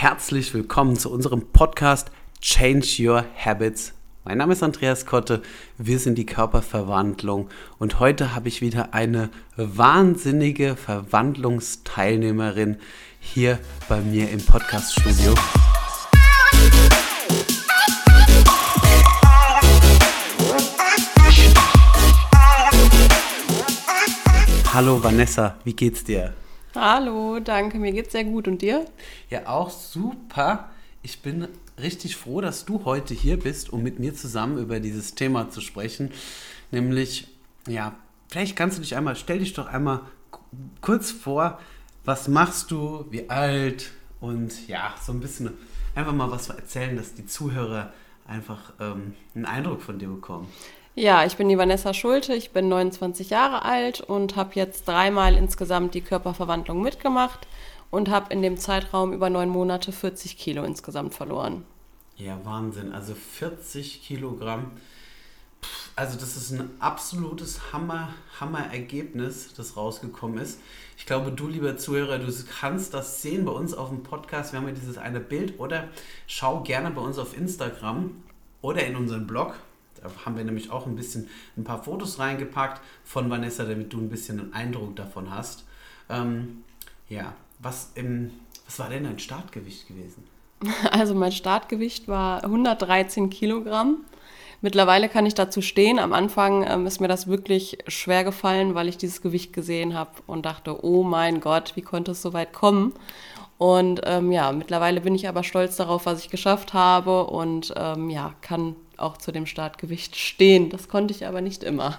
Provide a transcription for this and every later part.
herzlich willkommen zu unserem Podcast Change Your Habits. Mein Name ist Andreas Kotte, wir sind die Körperverwandlung und heute habe ich wieder eine wahnsinnige Verwandlungsteilnehmerin hier bei mir im Podcaststudio. Hallo Vanessa, wie geht's dir? Hallo, danke, mir geht's sehr gut und dir? Ja, auch super. Ich bin richtig froh, dass du heute hier bist, um mit mir zusammen über dieses Thema zu sprechen. Nämlich, ja, vielleicht kannst du dich einmal, stell dich doch einmal kurz vor, was machst du, wie alt und ja, so ein bisschen einfach mal was erzählen, dass die Zuhörer einfach ähm, einen Eindruck von dir bekommen. Ja, ich bin die Vanessa Schulte, ich bin 29 Jahre alt und habe jetzt dreimal insgesamt die Körperverwandlung mitgemacht und habe in dem Zeitraum über neun Monate 40 Kilo insgesamt verloren. Ja, Wahnsinn. Also 40 Kilogramm. Also das ist ein absolutes Hammer, Hammer-Ergebnis, das rausgekommen ist. Ich glaube, du, lieber Zuhörer, du kannst das sehen bei uns auf dem Podcast. Wir haben ja dieses eine Bild oder schau gerne bei uns auf Instagram oder in unseren Blog da haben wir nämlich auch ein bisschen ein paar Fotos reingepackt von Vanessa, damit du ein bisschen einen Eindruck davon hast. Ähm, ja, was, im, was war denn dein Startgewicht gewesen? Also mein Startgewicht war 113 Kilogramm. Mittlerweile kann ich dazu stehen. Am Anfang ähm, ist mir das wirklich schwer gefallen, weil ich dieses Gewicht gesehen habe und dachte, oh mein Gott, wie konnte es so weit kommen? Und ähm, ja, mittlerweile bin ich aber stolz darauf, was ich geschafft habe und ähm, ja, kann auch zu dem Startgewicht stehen. Das konnte ich aber nicht immer.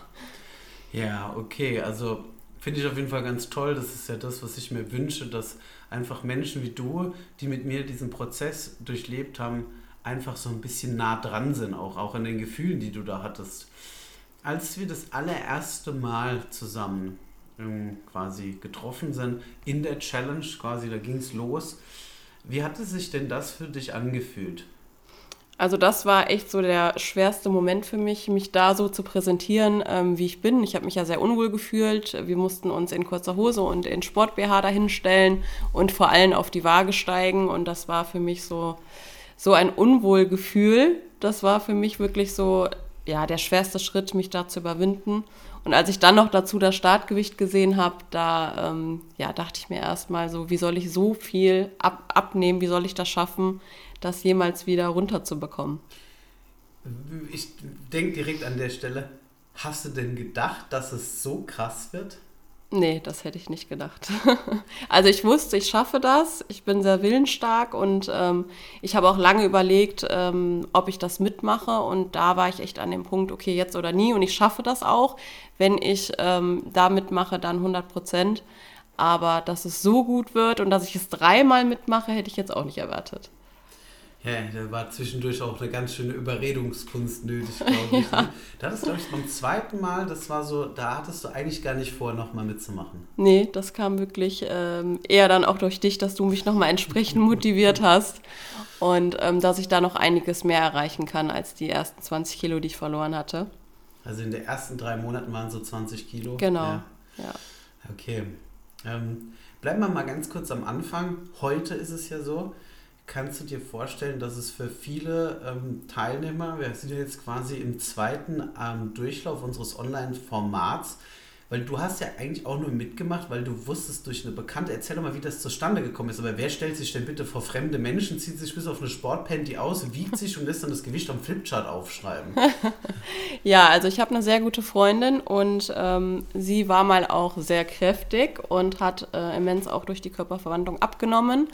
Ja, okay. Also finde ich auf jeden Fall ganz toll. Das ist ja das, was ich mir wünsche, dass einfach Menschen wie du, die mit mir diesen Prozess durchlebt haben, einfach so ein bisschen nah dran sind, auch, auch an den Gefühlen, die du da hattest. Als wir das allererste Mal zusammen ähm, quasi getroffen sind in der Challenge, quasi da ging es los, wie hat es sich denn das für dich angefühlt? Also das war echt so der schwerste Moment für mich, mich da so zu präsentieren, ähm, wie ich bin. Ich habe mich ja sehr unwohl gefühlt. Wir mussten uns in kurzer Hose und in Sport-BH dahinstellen und vor allem auf die Waage steigen. Und das war für mich so, so ein Unwohlgefühl. Das war für mich wirklich so ja, der schwerste Schritt, mich da zu überwinden. Und als ich dann noch dazu das Startgewicht gesehen habe, da ähm, ja, dachte ich mir erstmal so, wie soll ich so viel ab abnehmen, wie soll ich das schaffen? Das jemals wieder runterzubekommen. Ich denke direkt an der Stelle, hast du denn gedacht, dass es so krass wird? Nee, das hätte ich nicht gedacht. also ich wusste, ich schaffe das. Ich bin sehr willensstark und ähm, ich habe auch lange überlegt, ähm, ob ich das mitmache. Und da war ich echt an dem Punkt, okay, jetzt oder nie. Und ich schaffe das auch. Wenn ich ähm, da mitmache, dann 100 Prozent. Aber dass es so gut wird und dass ich es dreimal mitmache, hätte ich jetzt auch nicht erwartet. Ja, da war zwischendurch auch eine ganz schöne Überredungskunst nötig, glaube ich. ja. Da hattest du, glaube ich, beim zweiten Mal, das war so, da hattest du eigentlich gar nicht vor, nochmal mitzumachen. Nee, das kam wirklich ähm, eher dann auch durch dich, dass du mich nochmal entsprechend motiviert hast und ähm, dass ich da noch einiges mehr erreichen kann als die ersten 20 Kilo, die ich verloren hatte. Also in den ersten drei Monaten waren so 20 Kilo? Genau, ja. ja. Okay. Ähm, bleiben wir mal ganz kurz am Anfang. Heute ist es ja so, kannst du dir vorstellen, dass es für viele ähm, Teilnehmer, wir sind ja jetzt quasi im zweiten ähm, Durchlauf unseres Online-Formats, weil du hast ja eigentlich auch nur mitgemacht, weil du wusstest durch eine Bekannte, erzähl doch mal, wie das zustande gekommen ist, aber wer stellt sich denn bitte vor fremde Menschen, zieht sich bis auf eine Sportpanty aus, wiegt sich und lässt dann das Gewicht am Flipchart aufschreiben? ja, also ich habe eine sehr gute Freundin und ähm, sie war mal auch sehr kräftig und hat äh, immens auch durch die Körperverwandlung abgenommen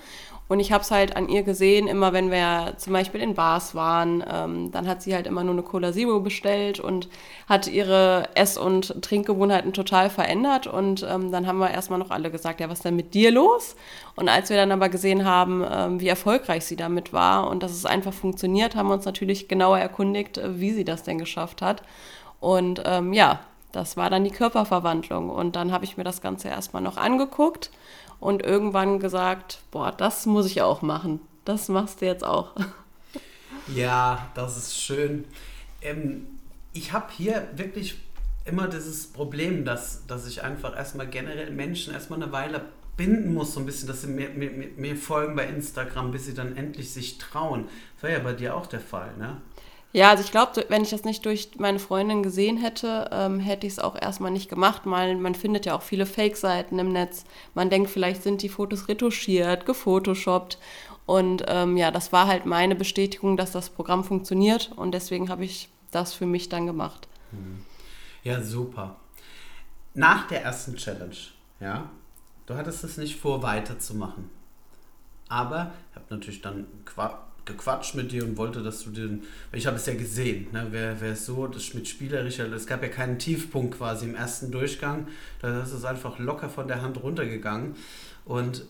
und ich habe es halt an ihr gesehen, immer wenn wir zum Beispiel in Bars waren, ähm, dann hat sie halt immer nur eine Cola Zero bestellt und hat ihre Ess- und Trinkgewohnheiten total verändert. Und ähm, dann haben wir erstmal noch alle gesagt, ja, was ist denn mit dir los? Und als wir dann aber gesehen haben, ähm, wie erfolgreich sie damit war und dass es einfach funktioniert, haben wir uns natürlich genauer erkundigt, äh, wie sie das denn geschafft hat. Und ähm, ja, das war dann die Körperverwandlung. Und dann habe ich mir das Ganze erstmal noch angeguckt und irgendwann gesagt, boah, das muss ich auch machen. Das machst du jetzt auch. Ja, das ist schön. Ähm, ich habe hier wirklich immer dieses Problem, dass, dass ich einfach erstmal generell Menschen erstmal eine Weile binden muss, so ein bisschen, dass sie mir, mir, mir folgen bei Instagram, bis sie dann endlich sich trauen. Das war ja bei dir auch der Fall, ne? Ja, also ich glaube, wenn ich das nicht durch meine Freundin gesehen hätte, ähm, hätte ich es auch erstmal nicht gemacht, weil man findet ja auch viele Fake-Seiten im Netz. Man denkt, vielleicht sind die Fotos retuschiert, gefotoshoppt. Und ähm, ja, das war halt meine Bestätigung, dass das Programm funktioniert und deswegen habe ich das für mich dann gemacht. Hm. Ja, super. Nach der ersten Challenge, ja, du hattest es nicht vor, weiterzumachen. Aber ich habe natürlich dann gequatscht mit dir und wollte, dass du den. Ich habe es ja gesehen, ne? wer, wer so das mit spielerischer. Es gab ja keinen Tiefpunkt quasi im ersten Durchgang. Da ist es einfach locker von der Hand runtergegangen. Und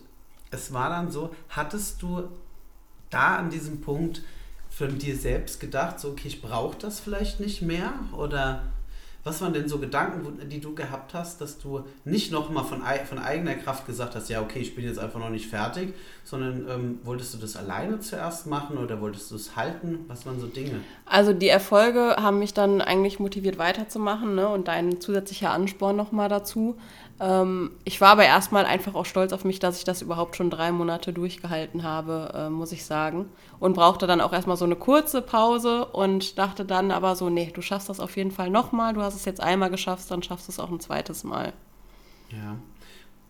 es war dann so, hattest du da an diesem Punkt von dir selbst gedacht, so, okay, ich brauche das vielleicht nicht mehr? Oder was waren denn so Gedanken, die du gehabt hast, dass du nicht nochmal von, von eigener Kraft gesagt hast, ja, okay, ich bin jetzt einfach noch nicht fertig, sondern ähm, wolltest du das alleine zuerst machen oder wolltest du es halten? Was waren so Dinge? Also die Erfolge haben mich dann eigentlich motiviert weiterzumachen ne? und dein zusätzlicher Ansporn nochmal dazu. Ähm, ich war aber erstmal einfach auch stolz auf mich, dass ich das überhaupt schon drei Monate durchgehalten habe, äh, muss ich sagen. Und brauchte dann auch erstmal so eine kurze Pause und dachte dann aber so, nee, du schaffst das auf jeden Fall nochmal. Du hast es jetzt einmal geschafft, dann schaffst du es auch ein zweites Mal. Ja,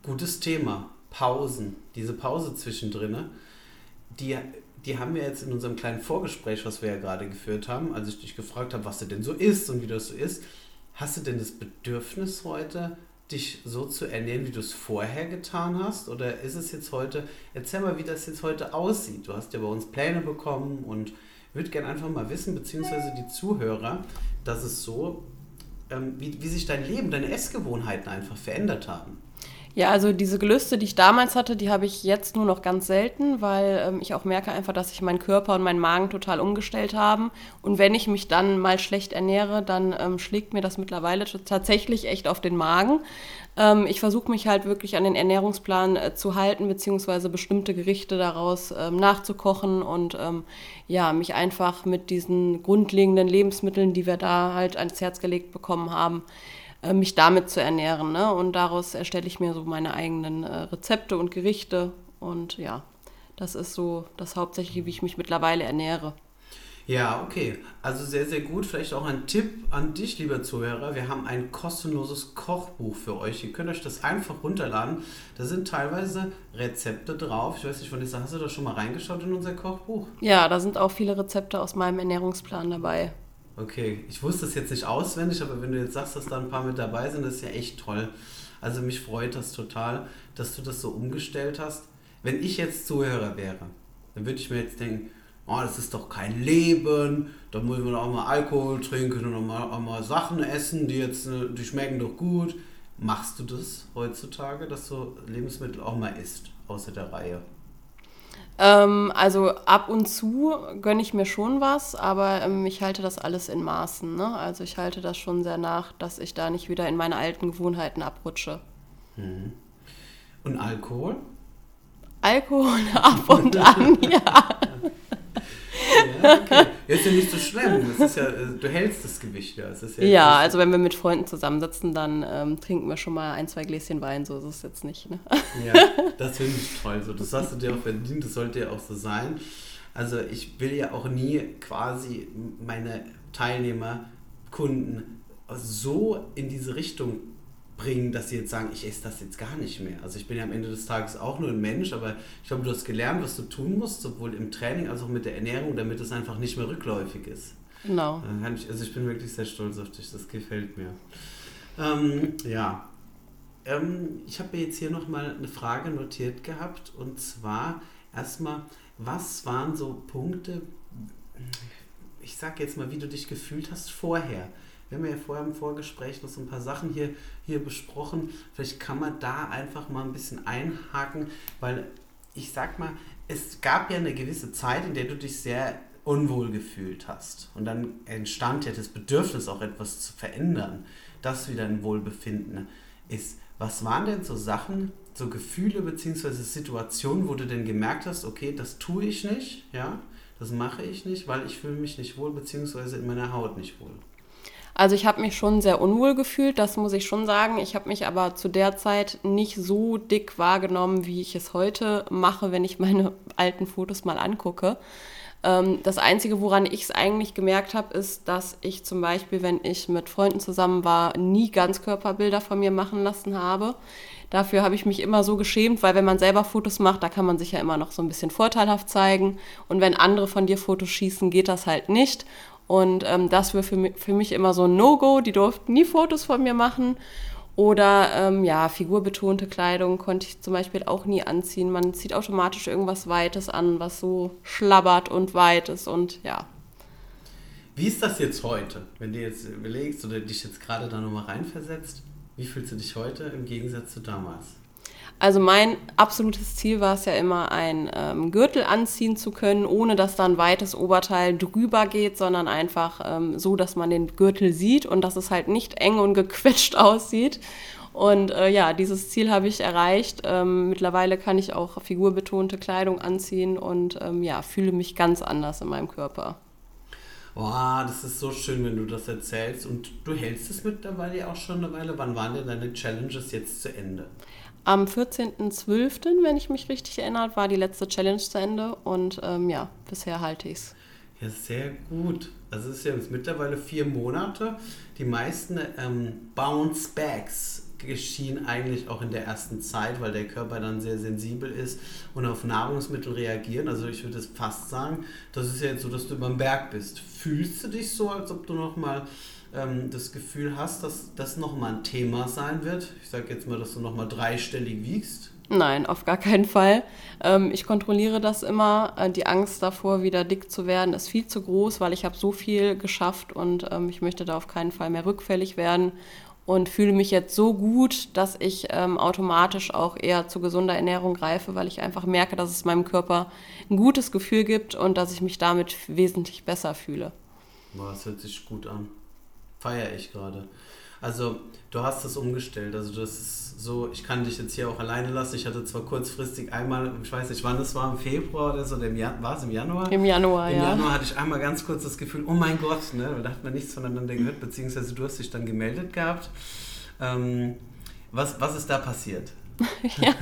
gutes Thema. Pausen. Diese Pause zwischendrin, die, die haben wir jetzt in unserem kleinen Vorgespräch, was wir ja gerade geführt haben, als ich dich gefragt habe, was du denn so isst und wie das so ist. Hast du denn das Bedürfnis heute, dich so zu ernähren, wie du es vorher getan hast? Oder ist es jetzt heute, erzähl mal, wie das jetzt heute aussieht. Du hast ja bei uns Pläne bekommen und würde gerne einfach mal wissen, beziehungsweise die Zuhörer, dass es so, ähm, wie, wie sich dein Leben, deine Essgewohnheiten einfach verändert haben. Ja, also diese Gelüste, die ich damals hatte, die habe ich jetzt nur noch ganz selten, weil ähm, ich auch merke einfach, dass sich mein Körper und mein Magen total umgestellt haben. Und wenn ich mich dann mal schlecht ernähre, dann ähm, schlägt mir das mittlerweile tatsächlich echt auf den Magen. Ähm, ich versuche mich halt wirklich an den Ernährungsplan äh, zu halten, beziehungsweise bestimmte Gerichte daraus ähm, nachzukochen und ähm, ja, mich einfach mit diesen grundlegenden Lebensmitteln, die wir da halt ans Herz gelegt bekommen haben, mich damit zu ernähren. Ne? Und daraus erstelle ich mir so meine eigenen äh, Rezepte und Gerichte. Und ja, das ist so das Hauptsächliche, wie ich mich mittlerweile ernähre. Ja, okay. Also sehr, sehr gut. Vielleicht auch ein Tipp an dich, lieber Zuhörer. Wir haben ein kostenloses Kochbuch für euch. Ihr könnt euch das einfach runterladen. Da sind teilweise Rezepte drauf. Ich weiß nicht, Vanessa, hast du da schon mal reingeschaut in unser Kochbuch? Ja, da sind auch viele Rezepte aus meinem Ernährungsplan dabei. Okay, ich wusste es jetzt nicht auswendig, aber wenn du jetzt sagst, dass da ein paar mit dabei sind, das ist ja echt toll. Also mich freut das total, dass du das so umgestellt hast. Wenn ich jetzt Zuhörer wäre, dann würde ich mir jetzt denken, oh, das ist doch kein Leben, da muss man auch mal Alkohol trinken und auch mal, auch mal Sachen essen, die jetzt, äh, die schmecken doch gut. Machst du das heutzutage, dass du Lebensmittel auch mal isst, außer der Reihe? Ähm, also ab und zu gönne ich mir schon was, aber ähm, ich halte das alles in Maßen. Ne? Also ich halte das schon sehr nach, dass ich da nicht wieder in meine alten Gewohnheiten abrutsche. Mhm. Und Alkohol? Alkohol ab und an, ja. Ja, okay. Ist ja nicht so schlimm. Das ist ja, äh, du hältst das Gewicht ja. ja, ja also wenn wir mit Freunden zusammensitzen, dann ähm, trinken wir schon mal ein, zwei Gläschen Wein. So ist es jetzt nicht. Ne? Ja, das finde ich toll. So, das hast du dir auch verdient. Das sollte ja auch so sein. Also ich will ja auch nie quasi meine Teilnehmer, Kunden so in diese Richtung bringen, dass sie jetzt sagen, ich esse das jetzt gar nicht mehr. Also ich bin ja am Ende des Tages auch nur ein Mensch, aber ich glaube, du hast gelernt, was du tun musst, sowohl im Training als auch mit der Ernährung, damit es einfach nicht mehr rückläufig ist. Genau. Also ich bin wirklich sehr stolz auf dich, das gefällt mir. Ähm, ja. Ähm, ich habe mir jetzt hier nochmal eine Frage notiert gehabt und zwar erstmal, was waren so Punkte, ich sag jetzt mal, wie du dich gefühlt hast vorher? Wir haben ja vorher im Vorgespräch noch so ein paar Sachen hier, hier besprochen. Vielleicht kann man da einfach mal ein bisschen einhaken, weil ich sag mal, es gab ja eine gewisse Zeit, in der du dich sehr unwohl gefühlt hast. Und dann entstand ja das Bedürfnis, auch etwas zu verändern, das wieder ein Wohlbefinden ist. Was waren denn so Sachen, so Gefühle bzw. Situationen, wo du denn gemerkt hast, okay, das tue ich nicht, ja, das mache ich nicht, weil ich fühle mich nicht wohl bzw. in meiner Haut nicht wohl? Also ich habe mich schon sehr unwohl gefühlt, das muss ich schon sagen. Ich habe mich aber zu der Zeit nicht so dick wahrgenommen, wie ich es heute mache, wenn ich meine alten Fotos mal angucke. Ähm, das Einzige, woran ich es eigentlich gemerkt habe, ist, dass ich zum Beispiel, wenn ich mit Freunden zusammen war, nie Ganzkörperbilder von mir machen lassen habe. Dafür habe ich mich immer so geschämt, weil wenn man selber Fotos macht, da kann man sich ja immer noch so ein bisschen vorteilhaft zeigen. Und wenn andere von dir Fotos schießen, geht das halt nicht. Und ähm, das war für mich, für mich immer so ein No-Go. Die durften nie Fotos von mir machen. Oder ähm, ja, figurbetonte Kleidung konnte ich zum Beispiel auch nie anziehen. Man zieht automatisch irgendwas Weites an, was so schlabbert und weit ist und ja. Wie ist das jetzt heute, wenn du jetzt überlegst oder dich jetzt gerade da nochmal reinversetzt? Wie fühlst du dich heute im Gegensatz zu damals? Also mein absolutes Ziel war es ja immer, ein ähm, Gürtel anziehen zu können, ohne dass da ein weites Oberteil drüber geht, sondern einfach ähm, so, dass man den Gürtel sieht und dass es halt nicht eng und gequetscht aussieht. Und äh, ja, dieses Ziel habe ich erreicht. Ähm, mittlerweile kann ich auch figurbetonte Kleidung anziehen und ähm, ja, fühle mich ganz anders in meinem Körper. Boah, das ist so schön, wenn du das erzählst. Und du hältst es mittlerweile auch schon eine Weile. Wann waren denn deine Challenges jetzt zu Ende? Am 14.12., wenn ich mich richtig erinnert, war die letzte Challenge zu Ende und ähm, ja, bisher halte ich es. Ja, sehr gut. Also es ist ja jetzt mittlerweile vier Monate. Die meisten ähm, Bounce Backs geschehen eigentlich auch in der ersten Zeit, weil der Körper dann sehr sensibel ist und auf Nahrungsmittel reagieren. Also ich würde fast sagen, das ist ja jetzt so, dass du über den Berg bist. Fühlst du dich so, als ob du nochmal ähm, das Gefühl hast, dass das nochmal ein Thema sein wird? Ich sage jetzt mal, dass du nochmal dreistellig wiegst. Nein, auf gar keinen Fall. Ähm, ich kontrolliere das immer. Äh, die Angst davor, wieder dick zu werden, ist viel zu groß, weil ich habe so viel geschafft und ähm, ich möchte da auf keinen Fall mehr rückfällig werden und fühle mich jetzt so gut, dass ich ähm, automatisch auch eher zu gesunder Ernährung greife, weil ich einfach merke, dass es meinem Körper ein gutes Gefühl gibt und dass ich mich damit wesentlich besser fühle. Boah, das hört sich gut an feiere ich gerade. Also, du hast das umgestellt. Also, das ist so, ich kann dich jetzt hier auch alleine lassen. Ich hatte zwar kurzfristig einmal, ich weiß nicht, wann es war, im Februar oder so, war es im Januar? Im Januar, Im ja. Im Januar hatte ich einmal ganz kurz das Gefühl, oh mein Gott, ne? Da hat man nichts voneinander gehört, beziehungsweise du hast dich dann gemeldet gehabt. Ähm, was, was ist da passiert? ja,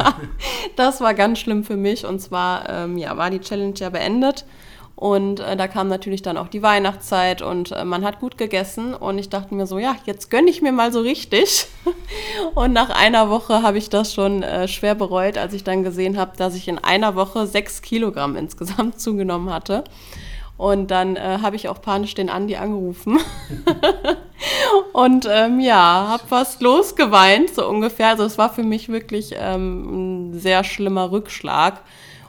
das war ganz schlimm für mich. Und zwar ähm, ja, war die Challenge ja beendet. Und äh, da kam natürlich dann auch die Weihnachtszeit und äh, man hat gut gegessen. Und ich dachte mir so, ja, jetzt gönne ich mir mal so richtig. und nach einer Woche habe ich das schon äh, schwer bereut, als ich dann gesehen habe, dass ich in einer Woche sechs Kilogramm insgesamt zugenommen hatte. Und dann äh, habe ich auch panisch den Andi angerufen. und ähm, ja, habe fast losgeweint, so ungefähr. Also es war für mich wirklich ähm, ein sehr schlimmer Rückschlag.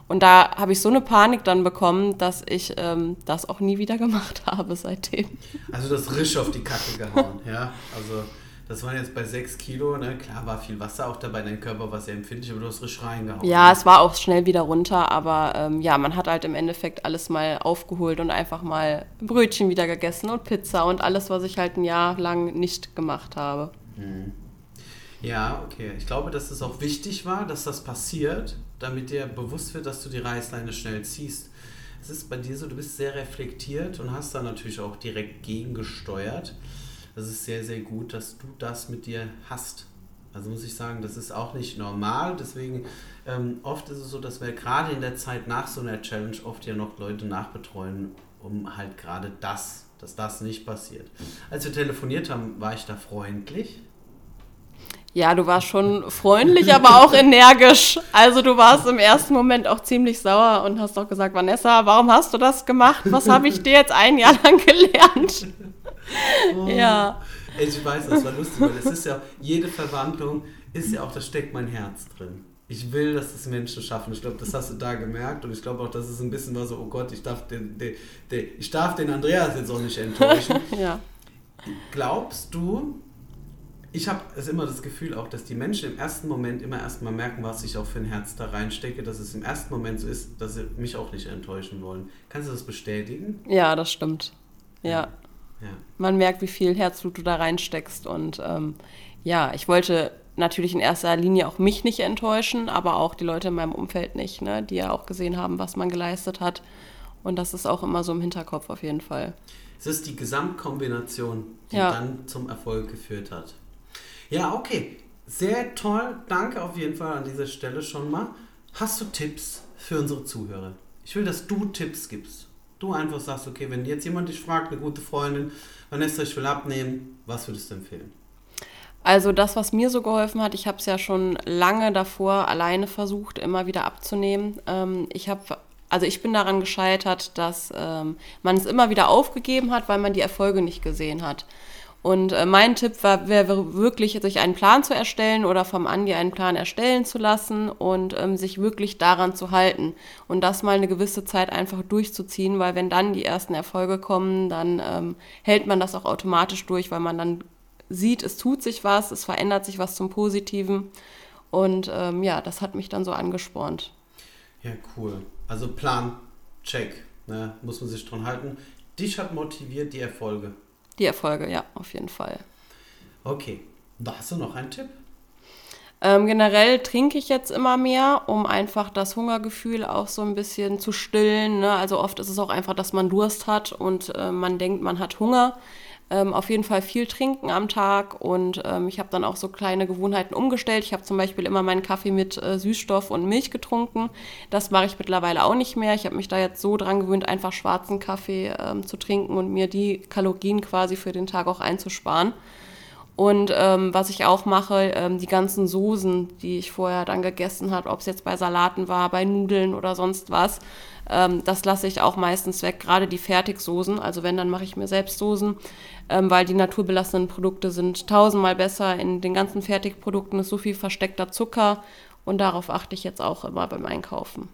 Und da habe ich so eine Panik dann bekommen, dass ich ähm, das auch nie wieder gemacht habe seitdem. Also das Risch auf die Kacke gehauen, ja. Also das waren jetzt bei 6 Kilo, ne? Klar war viel Wasser auch dabei, dein Körper war sehr empfindlich, aber du hast Risch reingehauen. Ja, es war auch schnell wieder runter, aber ähm, ja, man hat halt im Endeffekt alles mal aufgeholt und einfach mal Brötchen wieder gegessen und Pizza und alles, was ich halt ein Jahr lang nicht gemacht habe. Mhm. Ja, okay. Ich glaube, dass es auch wichtig war, dass das passiert, damit dir bewusst wird, dass du die Reißleine schnell ziehst. Es ist bei dir so, du bist sehr reflektiert und hast da natürlich auch direkt gegengesteuert. Das ist sehr, sehr gut, dass du das mit dir hast. Also muss ich sagen, das ist auch nicht normal. Deswegen ähm, oft ist es so, dass wir gerade in der Zeit nach so einer Challenge oft ja noch Leute nachbetreuen, um halt gerade das, dass das nicht passiert. Als wir telefoniert haben, war ich da freundlich. Ja, du warst schon freundlich, aber auch energisch. Also du warst im ersten Moment auch ziemlich sauer und hast doch gesagt, Vanessa, warum hast du das gemacht? Was habe ich dir jetzt ein Jahr lang gelernt? Oh. Ja. Ich weiß, das war lustig, weil es ist ja, jede Verwandlung ist ja auch, da steckt mein Herz drin. Ich will, dass das Menschen schaffen. Ich glaube, das hast du da gemerkt und ich glaube auch, dass es ein bisschen war so, oh Gott, ich darf den, den, den, ich darf den Andreas jetzt auch nicht enttäuschen. ja. Glaubst du, ich habe es immer das Gefühl auch, dass die Menschen im ersten Moment immer erstmal merken, was ich auch für ein Herz da reinstecke, dass es im ersten Moment so ist, dass sie mich auch nicht enttäuschen wollen. Kannst du das bestätigen? Ja, das stimmt. Ja. ja. Man merkt, wie viel Herzblut du da reinsteckst. Und ähm, ja, ich wollte natürlich in erster Linie auch mich nicht enttäuschen, aber auch die Leute in meinem Umfeld nicht, ne, die ja auch gesehen haben, was man geleistet hat. Und das ist auch immer so im Hinterkopf auf jeden Fall. Es ist die Gesamtkombination, die Ja. dann zum Erfolg geführt hat. Ja, okay. Sehr toll. Danke auf jeden Fall an dieser Stelle schon mal. Hast du Tipps für unsere Zuhörer? Ich will, dass du Tipps gibst. Du einfach sagst, okay, wenn jetzt jemand dich fragt, eine gute Freundin, Vanessa, ich will abnehmen, was würdest du empfehlen? Also das, was mir so geholfen hat, ich habe es ja schon lange davor alleine versucht, immer wieder abzunehmen. Ähm, ich habe, also ich bin daran gescheitert, dass ähm, man es immer wieder aufgegeben hat, weil man die Erfolge nicht gesehen hat. Und äh, mein Tipp war, wäre wirklich, sich einen Plan zu erstellen oder vom Andi einen Plan erstellen zu lassen und ähm, sich wirklich daran zu halten und das mal eine gewisse Zeit einfach durchzuziehen, weil wenn dann die ersten Erfolge kommen, dann ähm, hält man das auch automatisch durch, weil man dann sieht, es tut sich was, es verändert sich was zum Positiven. Und ähm, ja, das hat mich dann so angespornt. Ja, cool. Also Plan, check. Ne? Muss man sich dran halten. Dich hat motiviert die Erfolge. Die Erfolge, ja, auf jeden Fall. Okay. Da hast du noch einen Tipp? Ähm, generell trinke ich jetzt immer mehr, um einfach das Hungergefühl auch so ein bisschen zu stillen. Ne? Also oft ist es auch einfach, dass man Durst hat und äh, man denkt, man hat Hunger. Ähm, auf jeden Fall viel trinken am Tag und ähm, ich habe dann auch so kleine Gewohnheiten umgestellt. Ich habe zum Beispiel immer meinen Kaffee mit äh, Süßstoff und Milch getrunken. Das mache ich mittlerweile auch nicht mehr. Ich habe mich da jetzt so dran gewöhnt, einfach schwarzen Kaffee ähm, zu trinken und mir die Kalorien quasi für den Tag auch einzusparen. Und ähm, was ich auch mache, ähm, die ganzen Soßen, die ich vorher dann gegessen habe, ob es jetzt bei Salaten war, bei Nudeln oder sonst was, ähm, das lasse ich auch meistens weg. Gerade die Fertigsoßen, also wenn, dann mache ich mir selbst Soßen, ähm, weil die naturbelassenen Produkte sind tausendmal besser. In den ganzen Fertigprodukten ist so viel versteckter Zucker und darauf achte ich jetzt auch immer beim Einkaufen.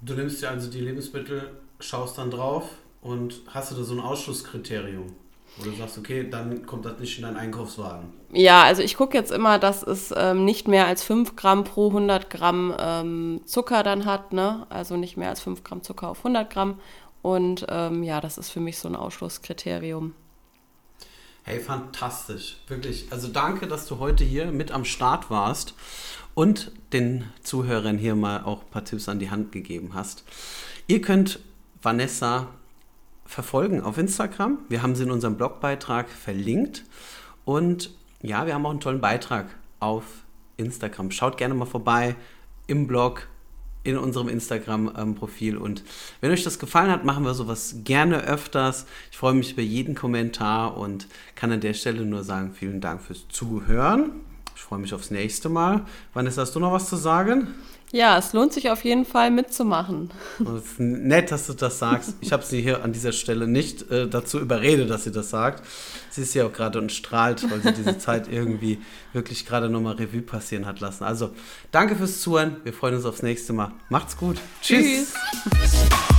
Du nimmst dir also die Lebensmittel, schaust dann drauf und hast du da so ein Ausschlusskriterium? Du sagst, okay, dann kommt das nicht in deinen Einkaufswagen. Ja, also ich gucke jetzt immer, dass es ähm, nicht mehr als 5 Gramm pro 100 Gramm ähm, Zucker dann hat, ne? Also nicht mehr als 5 Gramm Zucker auf 100 Gramm. Und ähm, ja, das ist für mich so ein Ausschlusskriterium. Hey, fantastisch. Wirklich. Also danke, dass du heute hier mit am Start warst und den Zuhörern hier mal auch ein paar Tipps an die Hand gegeben hast. Ihr könnt Vanessa verfolgen auf Instagram. Wir haben sie in unserem Blogbeitrag verlinkt. Und ja, wir haben auch einen tollen Beitrag auf Instagram. Schaut gerne mal vorbei im Blog, in unserem Instagram-Profil. Und wenn euch das gefallen hat, machen wir sowas gerne öfters. Ich freue mich über jeden Kommentar und kann an der Stelle nur sagen, vielen Dank fürs Zuhören. Ich freue mich aufs nächste Mal. Vanessa, hast du noch was zu sagen? Ja, es lohnt sich auf jeden Fall mitzumachen. Und es ist nett, dass du das sagst. Ich habe sie hier an dieser Stelle nicht äh, dazu überredet, dass sie das sagt. Sie ist ja auch gerade und strahlt, weil sie diese Zeit irgendwie wirklich gerade nochmal Revue passieren hat lassen. Also, danke fürs Zuhören. Wir freuen uns aufs nächste Mal. Macht's gut. Tschüss. Tschüss.